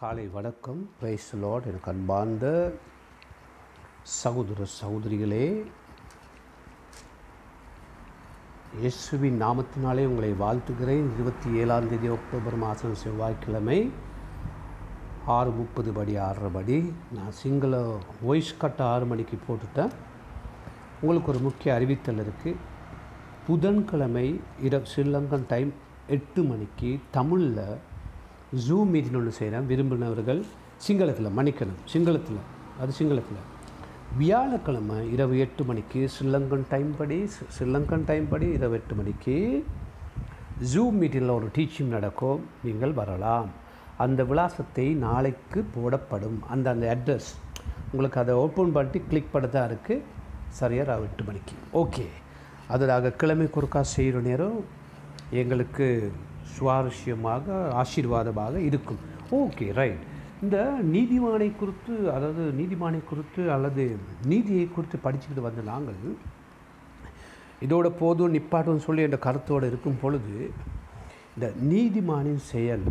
காலை வணக்கம். Price Lord எனக்கு அன்பார்ந்த சகோதர சகோதரிகளே இயேசுவின் நாமத்தினாலே உங்களை வாழ்த்துகிறேன். இருபத்தி ஏழாம் தேதி அக்டோபர் மாதம் செவ்வாய்க்கிழமை ஆறு முப்பது படி ஆறரை படி. நான் சிங்கள வாய்ஸ் கட் ஆறு மணிக்கு போட்டுட்டேன். உங்களுக்கு ஒரு முக்கிய அறிவித்தல் இருக்குது புதன்கிழமை இரவு ஸ்ரீலங்கன் டைம் எட்டு மணிக்கு தமிழில் ஜூம் மீட்டிங் ஒன்று செய்கிறேன் விரும்பினவர்கள் சிங்களத்தில் மணிக்கணும் சிங்களத்தில் அது சிங்களத்தில். வியாழக்கிழமை இரவு எட்டு மணிக்கு ஸ்ரீலங்கன் டைம் படி ஸ்ரீலங்கன் டைம் படி இரவு எட்டு மணிக்கு ஜூம் மீட்டிங்கில் ஒரு டீச்சிங் நடக்கும். நீங்கள் வரலாம். அந்த விலாசத்தை நாளைக்கு போடப்படும். அந்த அந்த அட்ரஸ் உங்களுக்கு அதை ஓப்பன் பண்ணிட்டு கிளிக் பண்ண தான் இருக்குது சரியாக ராவு எட்டு மணிக்கு. ஓகே அது நாங்கள் கிழமை குறுக்கா செய்கிற நேரம் எங்களுக்கு சுவாரஸ்யமாக ஆசீர்வாதமாக இருக்கும். Okay right. இந்த நீதிமானை குறித்து அதாவது நீதிமானை குறித்து அல்லது நீதியை குறித்து படிச்சுக்கிட்டு வந்த நாங்கள் இதோட போதும் நிப்பாட்டும் சொல்லி என்ற கருத்தோடு இருக்கும் பொழுது இந்த நீதிமானின் செயல்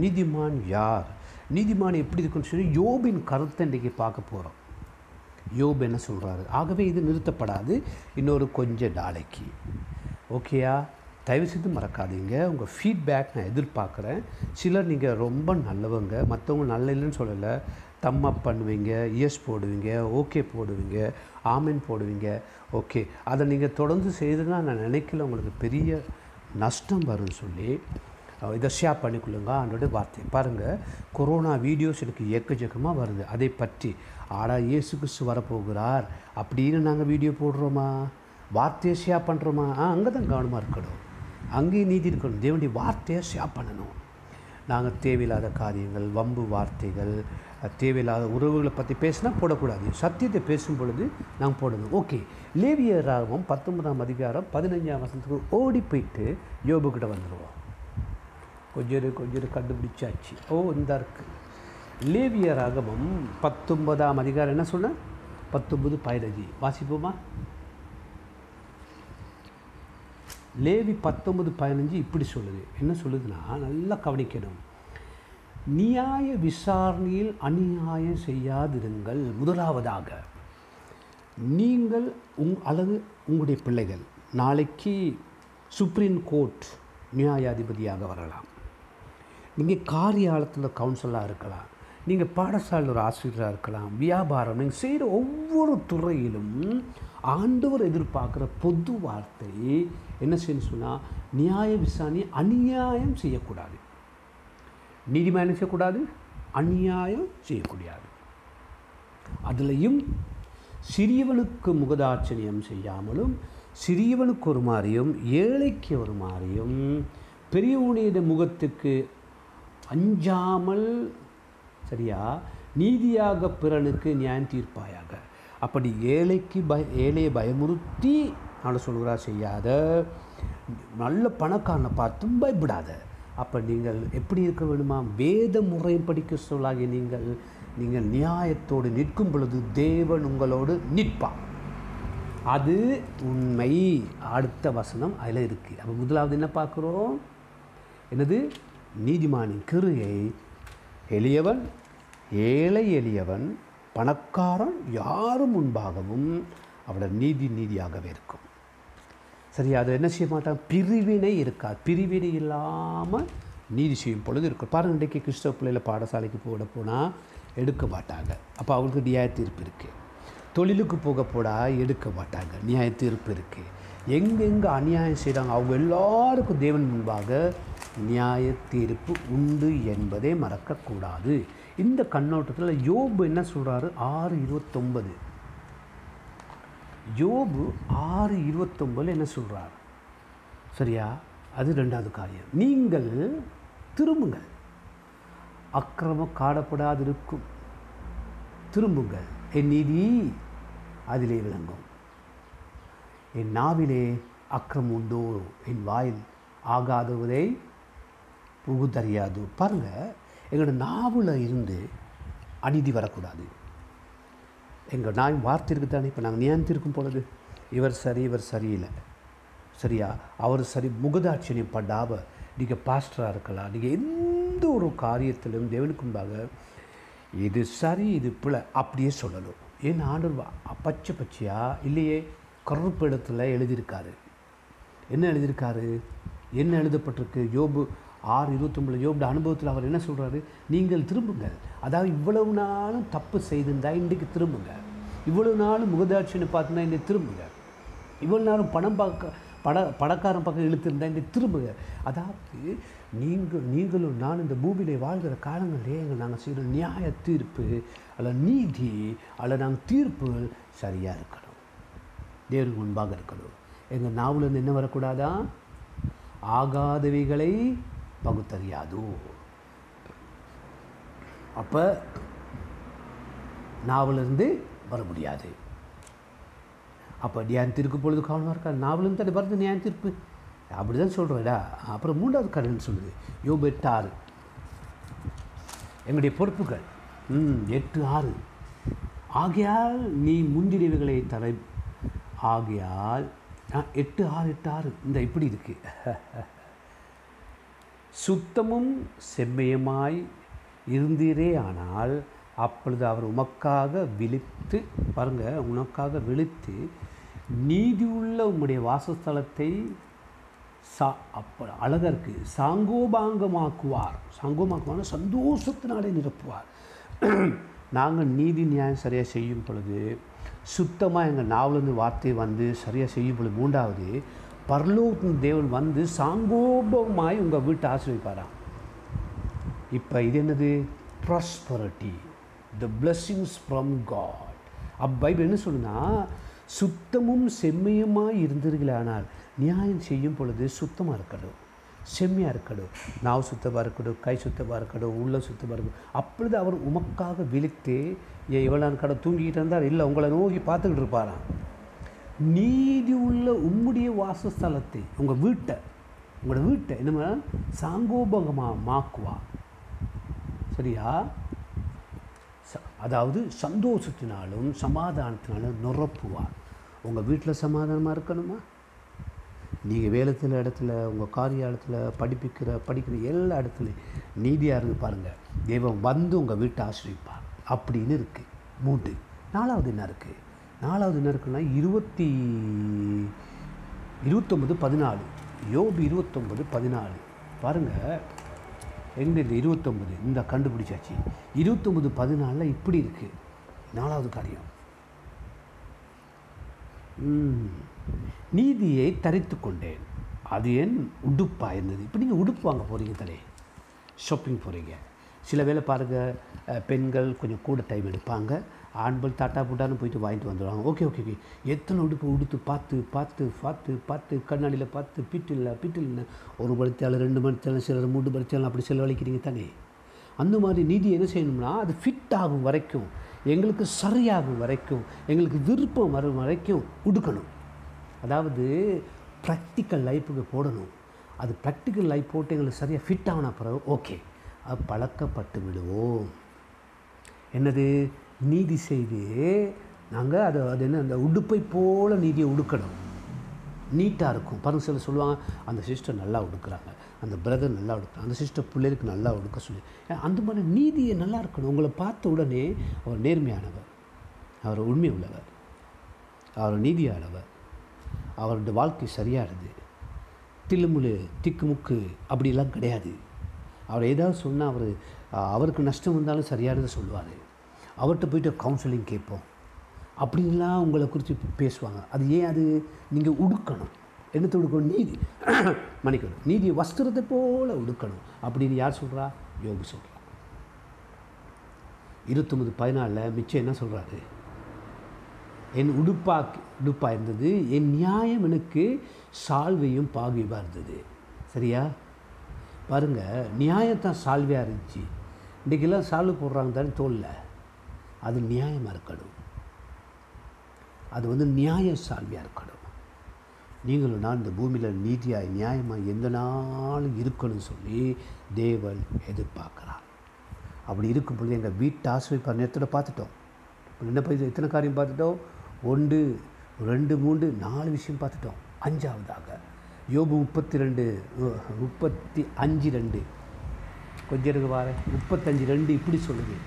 நீதிமான் யார் நீதிமான் எப்படி இருக்குன்னு சொல்லி யோபின் கருத்தை இன்றைக்கி பார்க்க போகிறோம் யோப் என்ன சொல்கிறாரு ஆகவே இது நிறுத்தப்படாது. இன்னொரு கொஞ்ச நாளைக்கு. ஓகேயா? தயவு செய்து மறக்காதீங்க. உங்கள் ஃபீட்பேக் நான் எதிர்பார்க்குறேன். சிலர் நீங்கள் ரொம்ப நல்லவங்க. மற்றவங்க நல்ல இல்லைன்னு சொல்லலை. தம் அப் பண்ணுவீங்க இயஸ் போடுவீங்க ஓகே போடுவீங்க ஆமின் போடுவீங்க ஓகே அதை நீங்கள் தொடர்ந்து செய்துனா நான் நினைக்கல உங்களுக்கு பெரிய நஷ்டம் வரும்னு சொல்லி இதை ஷேர் பண்ணிக்கொள்ளுங்க. அதனுடைய வார்த்தை. பாருங்கள் கொரோனா வீடியோஸ் எனக்கு எக்கச்சக்கமாக வருது. அதை பற்றி ஆடா இயேசு கிறிஸ்து வரப்போகிறார் அப்படின்னு நாங்கள் வீடியோ போடுறோமா? வார்த்தையை ஷேர் பண்ணுறோமா ஆ அங்கே தான் கவனமாக இருக்கணும். அங்கேயும் நீதி இருக்கணும். தேவனுடைய வார்த்தையை ஷேர் பண்ணணும். நாங்கள் தேவையில்லாத காரியங்கள் வம்பு வார்த்தைகள் தேவையில்லாத உறவுகளை பற்றி பேசினா போடக்கூடாது. சத்தியத்தை பேசும் பொழுது நாங்கள் போடணும். ஓகே லேவிய ராகவம் பத்தொன்பதாம் அதிகாரம் பதினஞ்சாம் வருஷத்துக்கு ஓடி போயிட்டு யோபுக்கிட்ட வந்துடுவோம் கொஞ்சம் கொஞ்சம் கண்டுபிடிச்சாச்சு. ஓ இந்த இருக்கு. லேவிய ராகவம் பத்தொன்பதாம் அதிகாரம் என்ன சொன்ன? பத்தொன்பது பதினஞ்சு. வாசிப்போமா? லேவி பத்தொன்பது பதினஞ்சு இப்படி சொல்லுது. என்ன சொல்லுதுன்னா நல்லா கவனிக்கணும். நியாய விசாரணையில் அநியாயம் செய்யாதிருங்கள். முதலாவதாக நீங்கள் உங் அல்லது உங்களுடைய பிள்ளைகள் நாளைக்கு சுப்ரீம் கோர்ட் நியாயாதிபதியாக வரலாம். நீங்கள் காரியாலத்தில் கவுன்சிலாக இருக்கலாம். நீங்கள் பாடசாலையில் ஒரு ஆசிரியராக இருக்கலாம் வியாபாரம் நீங்கள் செய்கிற ஒவ்வொரு துறையிலும் ஆண்டவர் எதிர்பார்க்குற பொது வார்த்தை என்ன செய்யணும் சொன்னால் நியாய விசாரணை அநியாயம் செய்யக்கூடாது. நீதிமன்றம் என்ன செய்யக்கூடாது? அநியாயம் செய்யக்கூடாது. அதுலேயும் சிறியவனுக்கு முகதாட்சணியம் செய்யாமலும் சிறியவனுக்கு ஒரு மாதிரியும் ஏழைக்கு ஒரு மாதிரியும் பெரியவனுடைய முகத்துக்கு அஞ்சாமல் சரியா? நீதியாக பிறனுக்கு நியாயம் தீர்ப்பாயாக. அப்படி ஏழைக்கு பய ஏழையை பயமுறுத்தி நான் சொல்கிறா செய்யாத. நல்ல பணக்காரனை பார்த்தும் பயப்படாத. அப்போ நீங்கள் எப்படி இருக்க வேணுமா வேத முறை படிக்க சொல்லாகிய நீங்கள் நீங்கள் நியாயத்தோடு நிற்கும் பொழுது தேவன் உங்களோடு நிற்பான் அது உண்மை. அடுத்த வசனம் அதில் இருக்குது அப்போ முதலாவது என்ன பார்க்குறோம்? என்னது? நீதிமானின் கிருயை எளியவன் ஏழை எளியவன் பணக்காரன் யாரும் முன்பாகவும் அவட நீதி நீதியாகவே இருக்கும். சரி அது என்ன செய்ய மாட்டாங்க பிரிவினை இருக்காது. பிரிவினை இல்லாமல் நீதி செய்யும் பொழுது இருக்கும். பாருங்கள் இன்றைக்கு கிறிஸ்தவ பிள்ளையில் பாடசாலைக்கு போட போனால் எடுக்க மாட்டாங்க. அப்போ அவங்களுக்கு நியாய தீர்ப்பு இருக்குது தொழிலுக்கு போக போடா எடுக்க மாட்டாங்க. நியாய தீர்ப்பு இருக்குது எங்கெங்கே அநியாயம் செய்கிறாங்க அவங்க எல்லாருக்கும் தேவன் முன்பாக நியாய தீர்ப்பு உண்டு என்பதை மறக்கக்கூடாது. இந்த கண்ணோட்டத்தில் யோபு என்ன சொல்கிறாரு ஆறு இருபத்தொன்பது. யோபு ஆறு இருபத்தொம்பதில் என்ன சொல்கிறார் சரியா? அது ரெண்டாவது காரியம். நீங்கள் திரும்புங்கள். அக்கிரமம் காணப்படாதிருக்கும். திரும்புங்கள். என் நீதி அதிலே விளங்கும். என் நாவிலே அக்கிரமம் உண்டோ? என் வாயில் ஆகாதவதை புகுதறியாது பாருங்கள் எங்களோட நாவில் இருந்து அநீதி வரக்கூடாது. எங்கள் நாய் வார்த்தை தானே இப்போ நாங்கள் நியந்திருக்கும் பொழுது. இவர் சரி இவர் சரியில்லை. சரியா? அவர் சரி முகதாட்சியம் படாமல் நீங்கள் பாஸ்டராக இருக்கலாம். நீங்கள் எந்த ஒரு காரியத்திலும் தேவனுக்கும்பாக இது சரி இது பிள்ளை அப்படியே சொல்லணும். ஏன் ஆண்டவர் பச்சை பச்சையா? இல்லையே கருப்பு இடத்துல எழுதியிருக்காரு. என்ன எழுதியிருக்காரு? என்ன எழுதப்பட்டிருக்கு? யோபு ஆறு இருபத்தொம்பது யோபு அனுபவத்தில் அவர் என்ன சொல்கிறாரு நீங்கள் திரும்புங்கள். அதாவது இவ்வளவு நாளும் தப்பு செய்திருந்தா இன்றைக்கு திரும்புங்க இவ்வளவு நாளும் முகதாட்சின்னு பார்த்துனா இன்றைக்கு திரும்புங்க இவ்வளவு நாளும் பணம் பார்க்க பட படக்காரன் பக்கம் இழுத்திருந்தா இன்றைக்கு திரும்புங்க அதாவது நீங்கள் நீங்களும் நான் இந்த பூமியில் வாழ்கிற காலங்களிலே எங்கள் நாங்கள் செய்கிற நியாய தீர்ப்பு அல்ல நீதி அல்ல நாங்கள் தீர்ப்புகள் சரியாக இருக்கணும். தேவனுக்கு முன்பாக இருக்கணும். எங்கள் நாவலேருந்து என்ன வரக்கூடாதா? ஆகாதவைகளை பகுத்தறியாதோ அப்போ நாவலிருந்து வர முடியாது. அப்போ நியாயம் தீர்க்கும் பொழுது கவனமாக இருக்கா? நாவலும் தானே வருது நியாயம் தீர்ப்பு. அப்படி தான் சொல்கிறேடா அப்புறம் மூன்றாவது கடன் சொல்லுது. யோபு எட்டு ஆறு எங்களுடைய பொறுப்புகள். ம் எட்டு ஆறு. ஆகையால் நீ முந்திரிவுகளை தலை ஆகையால் எட்டு ஆறு எட்டு ஆறு. இந்த இப்படி இருக்கு. சுத்தமும் செம்மையுமாய் இருந்தீரே ஆனால் அப்பொழுது அவர் உமக்காக விழித்து பாருங்க உனக்காக விழித்து நீதியுள்ள உம்முடைய வாசஸ்தலத்தை சா அப்ப அழகாக இருக்குது சாங்கோபாங்கமாக்குவார் சாங்கோபாங்குவார் சந்தோஷத்தினாலே நிரப்புவார். நாங்கள் நீதி நியாயம் சரியாக செய்யும் பொழுது சுத்தமாக எங்கள் நாவலேருந்து வார்த்தை வந்து சரியாக செய்யும் பொழுது மூன்றாவது பரலோகத்தின் தேவன் வந்து சாங்கோபமாய் உங்கள் வீட்டை ஆசிரியப்பாராம் இப்போ இது என்னது? Prosperity the blessings from God up Bible என்ன சொல்லுன்னா சுத்தமும் செம்மையுமாக இருந்தீர்களானால் நியாயம் செய்யும் பொழுது சுத்தமாக இருக்கணும் செம்மையாக இருக்கணும் நாவ் சுத்தமாக இருக்கணும் கை சுத்தமாக இருக்கணும் உள்ள சுத்தமாக இருக்கணும் அப்பொழுது அவர் உமக்காக விழித்து ஏன் இவ்வளோ கடை தூங்கிக்கிட்டு இருந்தார். இல்லை உங்களை நோக்கி பார்த்துக்கிட்டு இருப்பாரான் நீதி உள்ள உம்முடைய வாசஸ்தலத்தை உங்கள் வீட்டை உங்களோட வீட்டை என்ன சாங்கோபகமாக மாக்குவா சரியா? ச- அதாவது சந்தோஷத்தினாலும் சமாதானத்தினாலும் நிரப்புவார் உங்கள் வீட்டில் சமாதானமாக இருக்கணுமா? நீங்கள் வேலத்தில் இடத்துல உங்கள் காரியாலயத்தில் படிப்பிக்கிற படிக்கிற எல்லா இடத்துலையும் நீதியாக இருந்து பாருங்கள் தெய்வம் வந்து உங்கள் வீட்டை ஆசிரிப்பார் அப்படின்னு இருக்குது மூன்று. நாலாவது என்ன இருக்குது நாலாவது என்ன இருக்குன்னா இருபத்தி இருபத்தொம்பது பதினாலு. யோபு இருபத்தொம்பது பதினாலு. பாருங்கள் எங்கே இந்த இருபத்தொம்பது? இந்த கண்டுபிடிச்சாச்சு. இருபத்தொம்பது பதினாலில் இப்படி இருக்குது நாலாவது காரியம். ம். நீதியை தரித்து கொண்டேன். அது ஏன் உடுப்பாக இருந்தது இப்போ நீங்கள் உடுப்பு வாங்க போகிறீங்க தலை. ஷாப்பிங் போகிறீங்க சில வேளை பாருங்கள் பெண்கள் கொஞ்சம் கூட டைம் எடுப்பாங்க. ஆண்கள் தாட்டா புட்டான்னு போயிட்டு வாங்கிட்டு வந்துடுவாங்க ஓகே ஓகே ஓகே. எத்தனை உடுப்பு உடுத்து பார்த்து பார்த்து பார்த்து பார்த்து கண்ணாடியில் பார்த்து பிட்டில் பிட்டில் ஒரு படுத்தாலும் ரெண்டு படுத்தாலும் சிலர் மூணு படுத்தாலும் அப்படி செலவழிக்கிறீங்க தானே? அந்த மாதிரி நீதி என்ன செய்யணும்னா அது ஃபிட் ஆகும் வரைக்கும் எங்களுக்கு சரியாகும் வரைக்கும் எங்களுக்கு விருப்பம் வரும் வரைக்கும் உடுக்கணும். அதாவது ப்ராக்டிக்கல் லைஃபுக்கு போடணும். அது ப்ராக்டிக்கல் லைஃப் போட்டு எங்களுக்கு சரியாக ஃபிட் ஆன பிறகு ஓகே அது பழக்கப்பட்டு விடுவோம். என்னது? நீதி செய்து நாங்கள் அதை அது என்ன அந்த உடுப்பை போல் நீதியை உடுக்கணும். நீட்டாக இருக்கும். பாருங்க சில சொல்லுவாங்க அந்த சிஸ்டர் நல்லா உடுக்குறாங்க. அந்த பிரதர் நல்லா உடுக்குறாங்க. அந்த சிஸ்டர் பிள்ளைகளுக்கு நல்லா உடுக்க சொல்லி. அந்த மாதிரி நீதியை நல்லா இருக்கணும். உங்களை பார்த்த உடனே அவர் நேர்மையானவர். அவர் உண்மை உள்ளவர் அவர் நீதியானவர். அவருடைய வாழ்க்கை சரியானது. தில்லுமுழு திக்குமுக்கு அப்படிலாம் கிடையாது. அவர் ஏதாவது சொன்னால் அவர் அவருக்கு நஷ்டம் வந்தாலும் சரியானதை சொல்லுவார். அவர்கிட்ட போயிட்டு கவுன்சிலிங் கேட்போம். அப்படின்லாம் உங்களை குறித்து பேசுவாங்க. அது ஏன் அது? நீங்கள் உடுக்கணும். என்னத்தை உடுக்கணும்? நீதி. மன்னிக்கணும். நீதி வஸ்திரத்தை போல் உடுக்கணும். அப்படின்னு யார் சொல்கிறா யோகி சொல்கிறா இருபத்தொம்பது பதினாலில் மிச்சம் என்ன சொல்கிறாரு என் உடுப்பா உடுப்பாக இருந்தது என் நியாயம் எனக்கு சால்வையும் பாகியமாக இருந்தது. சரியா? பாருங்கள் நியாயத்தான் சால்வையாக இருந்துச்சு. இன்றைக்கெல்லாம் சால்வு போடுறாங்க தானே தோல்லை அது நியாயமாக இருக்கணும். அது வந்து நியாய சால்வையாக இருக்கணும். நீங்களும் நான் இந்த பூமியில் நீதியாக நியாயமாக எந்த நாளும் இருக்கணும்னு சொல்லி தேவன் எதிர்பார்க்குறார். அப்படி இருக்கும் பொழுது எங்கள் வீட்டு ஆசிரியப்பார் நேரத்தில் பார்த்துட்டோம்? என்ன போய் எத்தனை காரியம் பார்த்துட்டோம்? ஒன்று ரெண்டு மூன்று நாலு விஷயம் பார்த்துட்டோம். அஞ்சாவதாக. யோபு முப்பத்தி ரெண்டு முப்பத்தி அஞ்சு ரெண்டு. கொஞ்சம் இருக்கு பாரு முப்பத்தஞ்சு ரெண்டு இப்படி சொல்லுங்கள்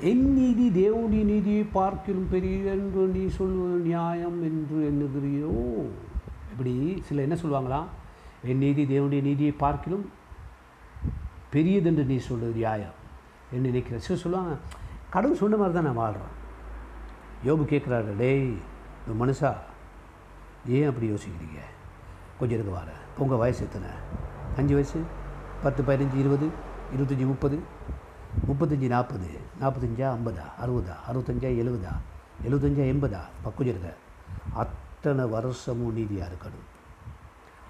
என் நீதி தேவனுடைய நீதியை பார்க்கிலும் பெரிய என்று நீ சொல்வது நியாயம் என்று எண்ணுகிறியோ? இப்படி சில என்ன சொல்லுவாங்களாம் என் நீதி தேவனுடைய நீதியை பார்க்கிலும் பெரியதென்று நீ சொல்வது நியாயம் என்று நினைக்கிற சில சொல்லுவாங்க கடவுள் சொன்ன மாதிரி தான் நான் வாழ்கிறேன் யோபு கேட்குறாரு டேய் இந்த மனுஷா ஏன் அப்படி யோசிக்கிறீங்க? கொஞ்சம் இருக்கு வார உங்கள் வயசு எத்தனை? அஞ்சு வயசு? பத்து பதினஞ்சு இருபது? இருபத்தஞ்சி முப்பது? முப்பத்தஞ்சு நாற்பது நாற்பத்தஞ்சா ஐம்பதா அறுபதா அறுபத்தஞ்சா எழுபதா எழுபத்தஞ்சா எண்பதா? பக்கம் அத்தனை வருஷமும் நீதியாக இருக்கணும்.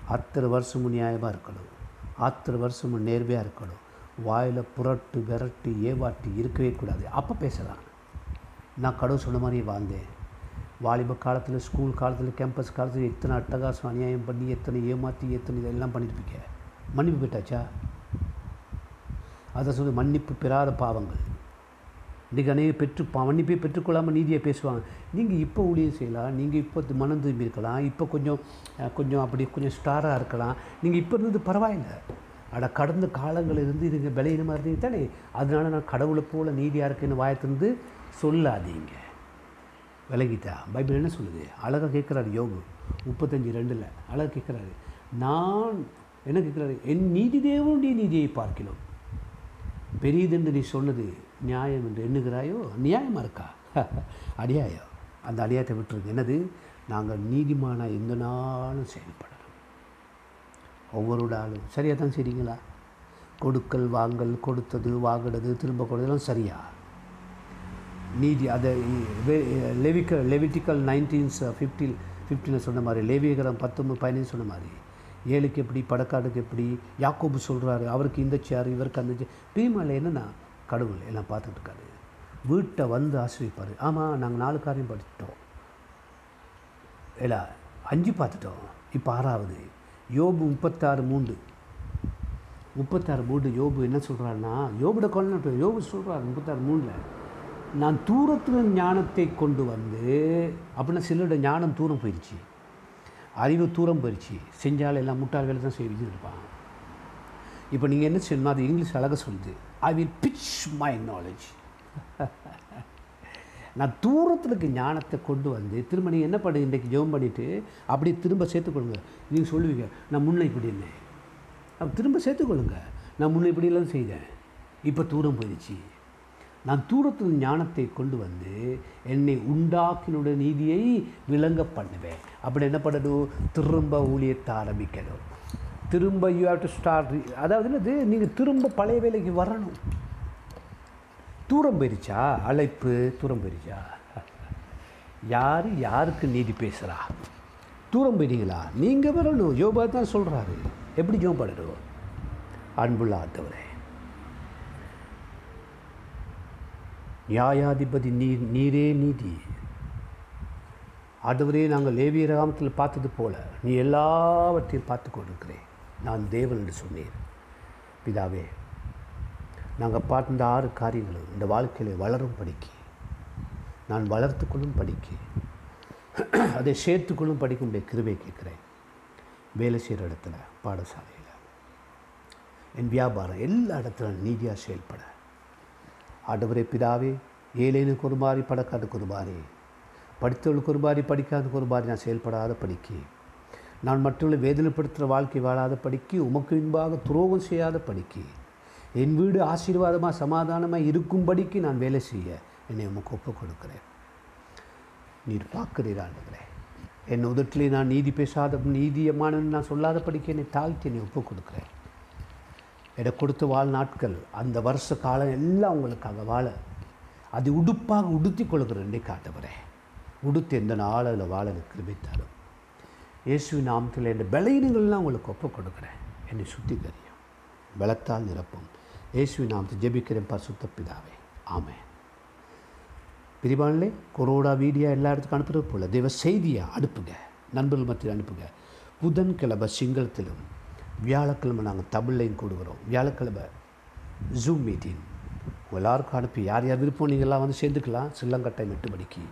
அத்தனை வருஷமும் நியாயமாக இருக்கணும். அத்தனை வருஷமும் நேர்மையாக இருக்கணும். வாயில் புரட்டு விரட்டு ஏவாட்டி இருக்கவே கூடாது. அப்போ பேசலாம். நான் கடவுள் சொன்ன மாதிரி வாழ்ந்தேன். வாலிப காலத்தில் ஸ்கூல் காலத்தில் கேம்பஸ் காலத்தில் எத்தனை அட்டகாசம் அநியாயம் பண்ணி எத்தனை ஏமாற்றி எத்தனை இதெல்லாம் பண்ணியிருப்பீங்க மன்னிப்பு போயிட்டாச்சா அதை சொல்லி மன்னிப்பு பெறாத பாவங்கள். இன்றைக்கி அநேக பெற்று பா- மன்னிப்பை பெற்றுக்கொள்ளாமல் நீதியை பேசுவாங்க. நீங்கள் இப்போ ஊழியம் செய்யலாம் நீங்கள் இப்போ மனம் திரும்பி இருக்கலாம் இப்போ கொஞ்சம் கொஞ்சம் அப்படி கொஞ்சம் ஸ்டாராக இருக்கலாம். நீங்கள் இப்போ இருந்தது பரவாயில்லை. அட கடந்த காலங்கள் இருந்து இதுங்க விளையினமாக இருந்தீங்க தானே? அதனால நான் கடவுளை போல நீதியாக இருக்கேன்னு வாயத்திருந்து சொல்லாதீங்க. விலகிட்டா பைபிள் என்ன சொல்லுது? அழகாக கேட்குறாரு யோகு முப்பத்தஞ்சு ரெண்டில். அழகாக கேட்குறாரு நான் என்ன கேட்குறாரு என் நீதி தேவனுடைய நீதியை பார்க்கிறோம். பெரியதென்று நீ சொன்னது நியாயம் என்று எண்ணுகிறாயோ? நியாயமாக இருக்கா? அநியாயம். அந்த அநியாயத்தை விட்டுருங்க. என்னது? நாங்கள் நீதிமானாக எந்த நாளும் செயல்படணும் ஒவ்வொரு நாளும் சரியாக தான் செய்றீங்களா? கொடுக்கல் வாங்கல் கொடுத்தது வாங்கினது திரும்ப கொடுத்ததெல்லாம் சரியா? நீதி அதை லெவிக்க லெவிட்டிக்கல் நைன்டீன்ஸ் ஃபிஃப்டில் ஃபிஃப்டியில் சொன்ன மாதிரி லேவியகரம் பத்தொம்பது பதினஞ்சு சொன்ன மாதிரி. ஏழுக்கு எப்படி படக்காடுக்கு எப்படி யாக்கோபு சொல்கிறாரு அவருக்கு இந்த சேர் இவருக்கு அந்த சேர் பீமாவில் என்னென்னா கடவுள் எல்லாம் பார்த்துட்டு இருக்காரு. வீட்டை வந்து ஆசிரியப்பார். ஆமாம் நாங்கள் நாலு காரியம் படிச்சிட்டோம். இல்லை அஞ்சு பார்த்துட்டோம். இப்போ ஆறாவது. யோபு முப்பத்தாறு மூன்று. முப்பத்தாறு மூன்று. யோபு என்ன சொல்கிறாருன்னா யோபுட கொள்ள யோபு சொல்கிறார் முப்பத்தாறு மூணில் நான் தூரத்தில் ஞானத்தை கொண்டு வந்து அப்படின்னா சிலருடைய ஞானம் தூரம் போயிடுச்சு. அறிவு தூரம் போயிடுச்சு செஞ்சால் எல்லாம் முட்டாள் வேலை தான் செய்து இருப்பான். இப்போ நீங்கள் என்ன சொல்லணும் அது இங்கிலீஷ் அழகாக சொல்லுது. I will pitch my knowledge நான் தூரத்தில் இருக்க ஞானத்தை கொண்டு வந்து திரும்ப நீங்கள் என்ன பண்ணு இன்றைக்கி ஜெபம் பண்ணிவிட்டு அப்படியே திரும்ப சேர்த்துக்கொள்ளுங்க. நீங்கள் சொல்லுவீங்க நான் முன்ன இப்படி இருந்தேன். அப்ப திரும்ப சேர்த்துக்கொள்ளுங்க. நான் முன்ன இப்படியெல்லாம் செய்தேன். இப்போ தூரம் போயிடுச்சு நான் தூரத்தில் ஞானத்தை கொண்டு வந்து என்னை உண்டாக்கினுடைய நீதியை விளங்க பண்ணுவேன். அப்படி என்ன பண்ணணும்? திரும்ப ஊழியத்தை ஆரம்பிக்கணும். திரும்ப யூ ஹேவ் டு ஸ்டார்ட் அதாவது என்னது? நீங்கள் திரும்ப பழைய வேலைக்கு வரணும். தூரம் போயிருச்சா? அழைப்பு தூரம் போயிருச்சா? யார் யாருக்கு நீதி பேசுகிறா தூரம் போயிட்டீங்களா? நீங்கள் வரணும். யோபா தான் சொல்கிறாரு எப்படி ஜோம் பண்ணணும் அன்புள்ள ஆத்தவரே நியாயாதிபதி நீர் நீரே நீதி. ஆண்டவரே நாங்கள் லேவிய ராமத்தில் பார்த்தது போல நீ எல்லாவற்றையும் பார்த்து கொண்டிருக்கிறேன். நான் தேவன் என்று சொன்னேன். பிதாவே நாங்கள் பார்த்த இந்த ஆறு காரியங்களும் இந்த வாழ்க்கையில் வளரும் படிக்க. நான் வளர்த்துக்கொள்ளும் படிக்க. அதை சேர்த்துக்கொள்ளும் படிக்கும்படிய கிருபை கேட்குறேன். வேலை செய்கிற இடத்துல பாடசாலையில் என் வியாபாரம் எல்லா இடத்துல நீதியாக செயல்பட. ஆண்டவரே பிதாவே ஏழேனுக்கு ஒரு மாதிரி படக்காட்டுக்கு ஒரு மாதிரி படித்தவளுக்கு ஒரு மாதிரி படிக்காததுக்கு ஒரு மாதிரி நான் செயல்படாத படிக்கு. நான் மற்றவர்களை வேதனைப்படுத்துகிற வாழ்க்கை வாழாத படிக்கு உமக்கு இன்பாக துரோகம் செய்யாத படிக்கு. என் வீடு ஆசீர்வாதமாக சமாதானமாக இருக்கும்படிக்கு நான் வேலை செய்ய என்னை உமக்கு ஒப்புக் கொடுக்குறேன் நீர் பார்க்கிறீர் ஆண்டவரே. என் உதட்டிலே நான் நீதி பேசாத நீதியமானன்னு நான் சொல்லாத படிக்க என்னை தாழ்த்தி என்னை ஒப்புக் கொடுக்குறேன் எடை கொடுத்த வாழ் நாட்கள் அந்த வருஷ காலம் எல்லாம் உங்களுக்காக வாழ. அது உடுப்பாக உடுத்தி கொள்கிறேன் காட்டவரே உடுத்து எந்த நாளில் வாழ கிருபித்தாலும் இயேசுவின் நாமத்தில் என்ற பலகீனங்கள்லாம் உங்களுக்கு ஒப்பு கொடுக்குறேன். என்னை சுத்திகரியும். பலத்தால் நிரப்பும். இயேசு நாமத்தை ஜெபிக்கிறேன் பசுத்த பிதாவே. ஆமே பிரிவானிலே கொரோனா வீடியோ எல்லா இடத்துக்கும் அனுப்புறது போல் தெய்வ செய்தியை அனுப்புங்க. நண்பர்கள் மத்தியில் அனுப்புங்க. புதன்கிழமை சிங்களத்திலும் வியாழக்கிழமை நாங்கள் தமிழ்லையும் கொடுக்குறோம் வியாழக்கிழமை ஜூம் மீட்டிங் எல்லாருக்கும் அனுப்பி யார் யார் விருப்பம் நீங்கள்லாம் வந்து சேர்ந்துக்கலாம். சில்லங்கட்டை மெட்டுபடிக்கு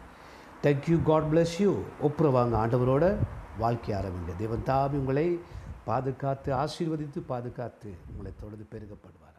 thank you God bless you ஒப்புரவாங்க ஆண்டவரோட வாழ்க்கை ஆரம்பிங்க. தேவன் தாமி உங்களை பாதுகாத்து ஆசீர்வதித்து பாதுகாத்து உங்களை தொடர்ந்து பெருகப்படுவார்.